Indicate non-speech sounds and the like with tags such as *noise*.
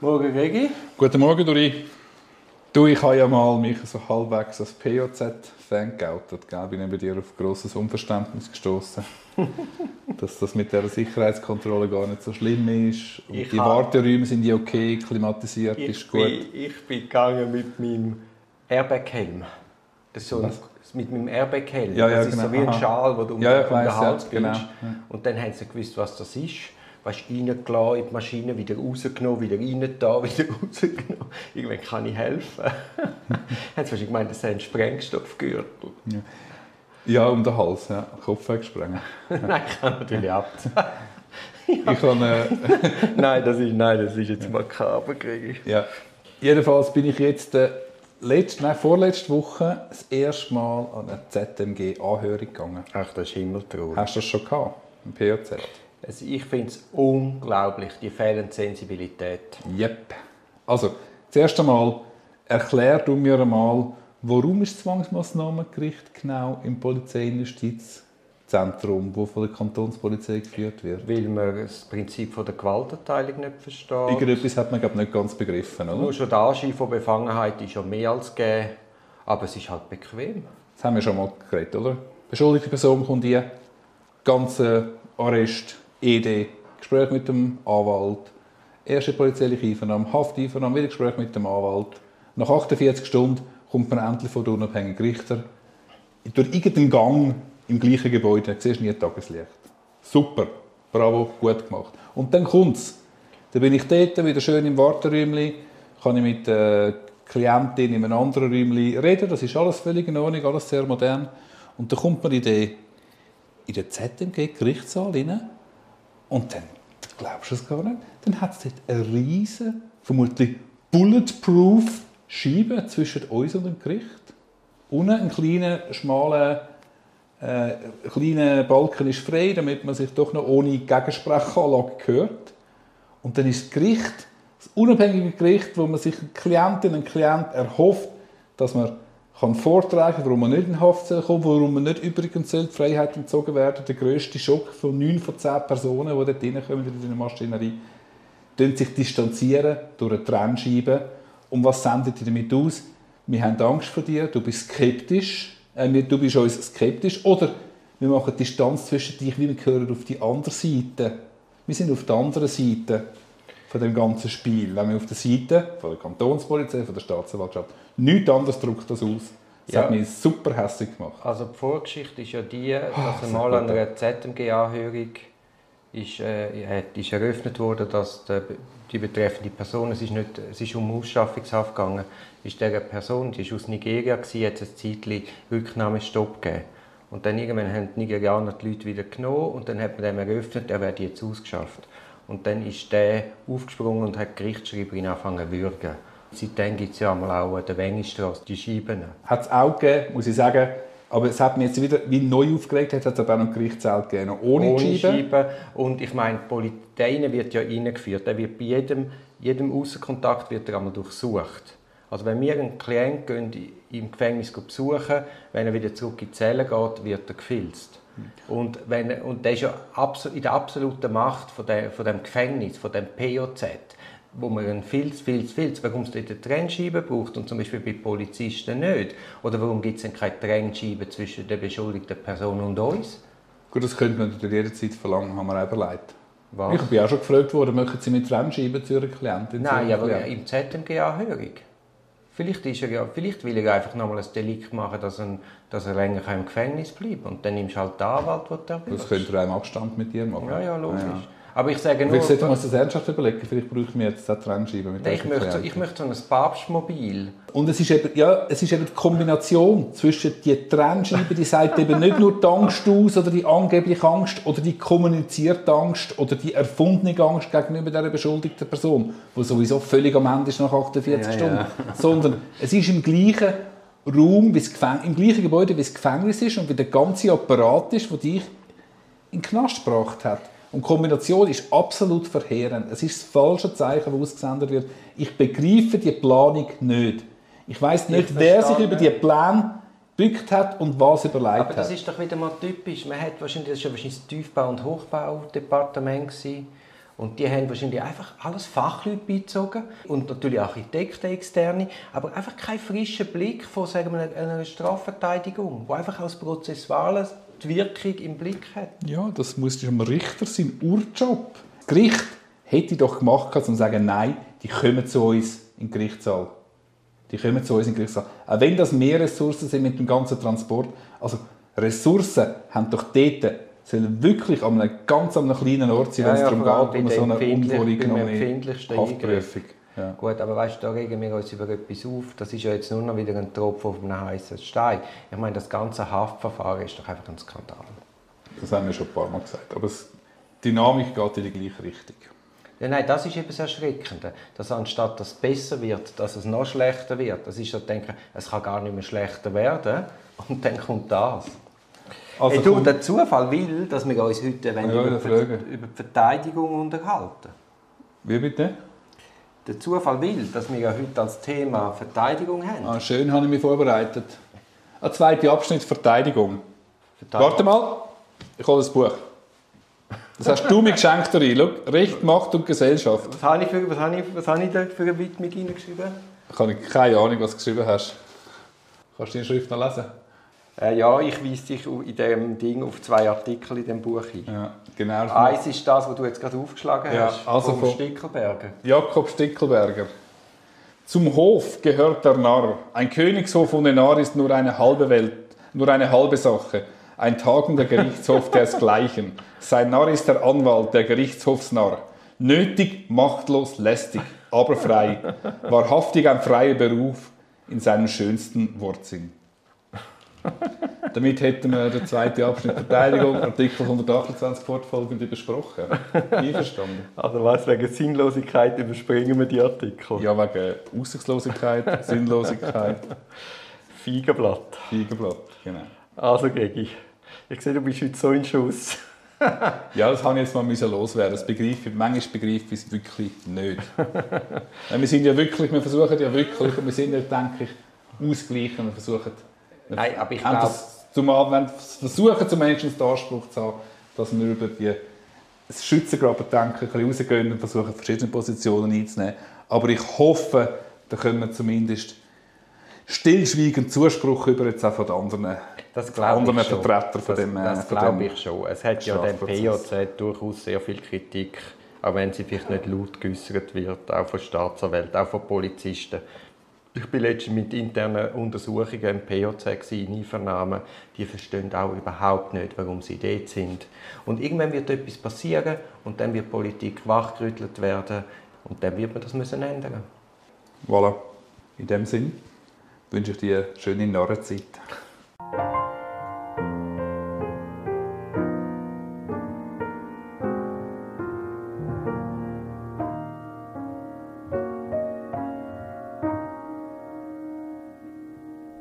Morgen, Regi. Guten Morgen, Dori. Du, ich habe ja mal mich so halbwegs als POZ-Fan geoutet. Gell? Bin bei dir auf grosses Unverständnis gestoßen, *laughs* dass das mit der Sicherheitskontrolle gar nicht so schlimm ist. Und Ich die Warteräume sind ja okay, klimatisiert Ich ist gut. bin, ich bin gegangen mit meinem Airbag-Helm. So ein, mit meinem Airbag-Helm. Ja, ja, das ist genau. so wie ein. Schal, den du um, Ja, ich um den Hals genau. bindest. Und dann haben sie gewusst, was das ist. Weißt reingelassen in die Maschine, wieder rausgenommen, wieder rein da, *laughs* wieder rausgenommen. Irgendwann kann ich helfen. haben sie wahrscheinlich gemeint, das sei ein Sprengstoffgürtel. Ja, um den Hals, ja. Kopf weggesprengt. *laughs* nein, ich kann natürlich ab. *laughs* Ich habe, äh, nein, das ist, nein, das ist jetzt makaber, kriege ich. ja. Jedenfalls bin ich jetzt äh, letzte, nein, vorletzte Woche das erste Mal an eine ZMG-Anhörung gegangen. Ach, das ist himmeltraurig. Hast du das schon gehabt? Im POZ? Also ich finde es unglaublich, die fehlende Sensibilität. Yep. Also, zuerst einmal, erklär du mir einmal, warum ist das Zwangsmassnahmengericht genau im Polizei-Justizzentrum, das von der Kantonspolizei geführt wird? Weil man das Prinzip von der Gewaltenteilung nicht versteht. Irgendetwas hat man glaub, nicht ganz begriffen, Nur oder? schon der Anschein von Befangenheit ist ja mehr als gegeben, aber es ist halt bequem. Das haben wir schon mal geredet, oder? Beschuldigte Person kommt hier, ganze Arrest, ED, Gespräch mit dem Anwalt, erste polizeiliche Einvernahme, Hafteinvernahme, wieder Gespräch mit dem Anwalt. Nach 48 Stunden kommt man endlich vor den unabhängigen Richter. Durch irgendeinen Gang im gleichen Gebäude siehst du nie Tageslicht. Super, bravo, gut gemacht. Und dann kommt es. Dann bin ich dort, wieder schön im Warteräumchen, kann ich mit der Klientin in einem anderen Räumchen reden. Das ist alles völlig in Ordnung, alles sehr modern. Und dann kommt man in den, in den ZMG-Gerichtssaal rein und dann, glaubst du es gar nicht, dann hat es dort eine riesige, vermutlich bulletproof Scheibe zwischen uns und dem Gericht. Unten ein kleiner, schmaler äh, kleiner Balken ist frei, damit man sich doch noch ohne Gegensprechanlage hört. Und dann ist das Gericht, das unabhängige Gericht, wo man sich eine Klientin, ein Klient erhofft, dass man kann vortragen warum man nicht in Haft kommen warum man nicht übrigens die Freiheit entzogen werden Der grösste Schock von 9 von 10 Personen, die dort reinkommen in diese Maschinerie, sich distanzieren durch eine Trennscheibe. Und was sendet ihr damit aus? Wir haben Angst vor dir, du bist skeptisch, äh, du bist uns skeptisch. Oder wir machen Distanz zwischen dich, wie wir gehören auf die andere Seite. Wir sind auf der anderen Seite von dem ganzen Spiel. Wenn wir auf der Seite von der Kantonspolizei, von der Staatsanwaltschaft, nichts anderes drückt das aus. Das Ja. hat mich super hässlich gemacht. Also die Vorgeschichte ist ja die, Ah, dass einmal an einer ZMG-Anhörung ist, äh, ist eröffnet wurde, dass der, die betreffende Person, es ist, nicht, es ist um Ausschaffungshaft gegangen, ist dieser Person, die ist aus Nigeria, gewesen, hat es ein Zeitchen Rücknahmestopp gegeben. Und dann irgendwann haben die Nigerianer die Leute wieder genommen und dann hat man dem eröffnet, er werde jetzt ausgeschafft. Und dann ist der aufgesprungen und hat die Gerichtsschreiberin angefangen zu würgen. Seitdem gibt es ja einmal auch an der Wengistrasse die Scheiben. Hat es auch gegeben, muss ich sagen. Aber es hat mich jetzt wieder wie neu aufgeregt, hat es aber auch noch Gerichtssaal gegeben, ohne, ohne die Scheibe. Scheiben. Und ich meine, die Poli- der eine wird ja reingeführt. Der wird bei jedem, jedem Aussenkontakt wird er einmal durchsucht. Also wenn wir einen gehen, im Gefängnis besuchen, wenn er wieder zurück in die Zelle geht, wird er gefilzt. Und, wenn, und der ist ja in der absoluten Macht von, der, von dem Gefängnis, von dem POZ, wo man einen Filz, Filz, Filz, warum es dort eine Trennscheibe braucht und zum Beispiel bei Polizisten nicht. Oder warum gibt es denn keine Trennscheibe zwischen der beschuldigten Person und uns? Gut, das könnte man natürlich jederzeit verlangen, haben wir auch überlegt. Was? Ich bin auch schon gefragt worden, möchten Sie mit Trennscheiben zu Ihrer Klientin? Nein, aber Klienten? im ZMG-Anhörung. Vielleicht, ist er ja, vielleicht will er einfach nochmal ein Delikt machen, dass er, dass er länger im Gefängnis bleibt. Und dann nimmst du halt den Anwalt, den du Das könnte er auch im Abstand mit dir machen. Ja, ja, logisch. Ja, ja. Aber ich sage nur... Vielleicht sollte man uns das ernsthaft überlegen. Vielleicht brauchen wir jetzt eine Trennscheibe mit ich, möchte, ich möchte so ein Papstmobil. Und es ist eben, ja, es ist eben die Kombination zwischen die Trennscheibe, die sagt eben nicht nur die Angst aus oder die angebliche Angst oder die kommunizierte Angst oder die erfundene Angst gegenüber der beschuldigten Person, die sowieso völlig am Ende ist nach 48 Ja, Stunden, ja. sondern es ist im gleichen Raum, wie das Gefäng im gleichen Gebäude, wie das Gefängnis ist und wie der ganze Apparat ist, der dich in den Knast gebracht hat. Und die Kombination ist absolut verheerend. Es ist das falsche Zeichen, das ausgesendet wird. Ich begreife die Planung nicht. Ich weiß nicht, Ich wer sich über die Pläne gebückt hat und was überlegt Aber das hat. ist doch wieder mal typisch. Man hat wahrscheinlich, das war wahrscheinlich das Tiefbau- und Hochbaudepartement. Gewesen. Und die haben wahrscheinlich einfach alles Fachleute beizogen und natürlich Architekten externe, aber einfach keinen frischen Blick von sagen wir, einer Strafverteidigung, wo einfach als Prozessuales die Wirkung im Blick hat. Ja, das muss dem Richter sein Urjob. Das Gericht hätte doch gemacht, um zu sagen, nein, die kommen zu uns in den Gerichtssaal. Die kommen zu uns in den Gerichtssaal. Auch wenn das mehr Ressourcen sind mit dem ganzen Transport. Also Ressourcen haben doch dort sollen wirklich an einem ganz an einem kleinen Ort sein, wenn es Ja, darum geht, um so eine unvorgenommene Haftprüfung. Ja. Gut, aber weißt du, da regen wir uns über etwas auf. Das ist ja jetzt nur noch wieder ein Tropfen auf einem heißen Stein. Ich meine, das ganze Haftverfahren ist doch einfach ein Skandal. Das haben wir schon ein paar Mal gesagt. Aber die Dynamik geht in die gleiche Richtung. Ja, nein, das ist eben das Erschreckende. Dass anstatt dass es besser wird, dass es noch schlechter wird. Das ist so denken, es kann gar nicht mehr schlechter werden. Und dann kommt das. Also hey, du, der Zufall will, dass wir uns heute wenn Ja, über, über die Verteidigung unterhalten. Wie bitte? Der Zufall will, dass wir ja heute als Thema Verteidigung haben. Ah, schön, habe ich mich vorbereitet. Ein zweiter Abschnitt Verteidigung. Warte mal, ich hole das Buch. Das hast du mir geschenkt, Uri. Schau, Recht, Macht und Gesellschaft. Was habe ich, für, was habe ich, was habe ich da für eine Widmung hineingeschrieben? Ich habe keine Ahnung, was du geschrieben hast. Kannst du die Schrift noch lesen? Äh, ja, ich weise dich in diesem Ding auf zwei Artikel in dem Buch hin. Ja, genau. Eins ist das, was du jetzt gerade aufgeschlagen Ja, hast, also vom von- Stickelberger. Jakob Stickelberger. Zum Hof gehört der Narr. Ein Königshof ohne Narr ist nur eine halbe Welt, nur eine halbe Sache. Ein tagender Gerichtshof *laughs* dersgleichen. Sein Narr ist der Anwalt, der Gerichtshofsnarr. Nötig, machtlos, lästig, aber frei. Wahrhaftig ein freier Beruf in seinem schönsten Wortsinn. *laughs* Damit hätten wir den zweiten Abschnitt Verteidigung, Artikel 128 fortfolgend besprochen. Einverstanden? Also was, wegen Sinnlosigkeit überspringen wir die Artikel. Ja, wegen Aussichtslosigkeit, *laughs* Sinnlosigkeit, Feigenblatt. Feigenblatt, genau. Also, Gegi, ich sehe, du bist heute so in Schuss. *laughs* Ja, das habe ich jetzt mal loswerden. Das begreife ich, manchmal begreife ich es wirklich nicht. Wir sind ja wirklich, wir versuchen ja wirklich, und wir sind ja, denke ich, ausgleichen, wir versuchen, Nein, aber ich glaube, das zum, wir versuchen zum Menschen den Anspruch zu haben, dass wir über die das Schützengraben-Denken ein bisschen rausgehen und versuchen, verschiedene Positionen einzunehmen. Aber ich hoffe, da können wir zumindest stillschweigend Zuspruch über jetzt auch von den anderen, das anderen. Vertretern von das, dem, äh, das von glaube ich schon. Es hat ja dem. PJZ durchaus sehr viel Kritik, auch wenn sie vielleicht nicht laut geäußert wird, auch von Staatsanwälten, auch von Polizisten. Ich war letztens mit internen Untersuchungen im gewesen, in Einvernahmen. Die verstehen auch überhaupt nicht, warum sie dort sind. Und irgendwann wird etwas passieren und dann wird Politik wachgerüttelt werden und dann wird man das müssen ändern. Voilà. In dem Sinn wünsche ich dir eine schöne Narrenzeit.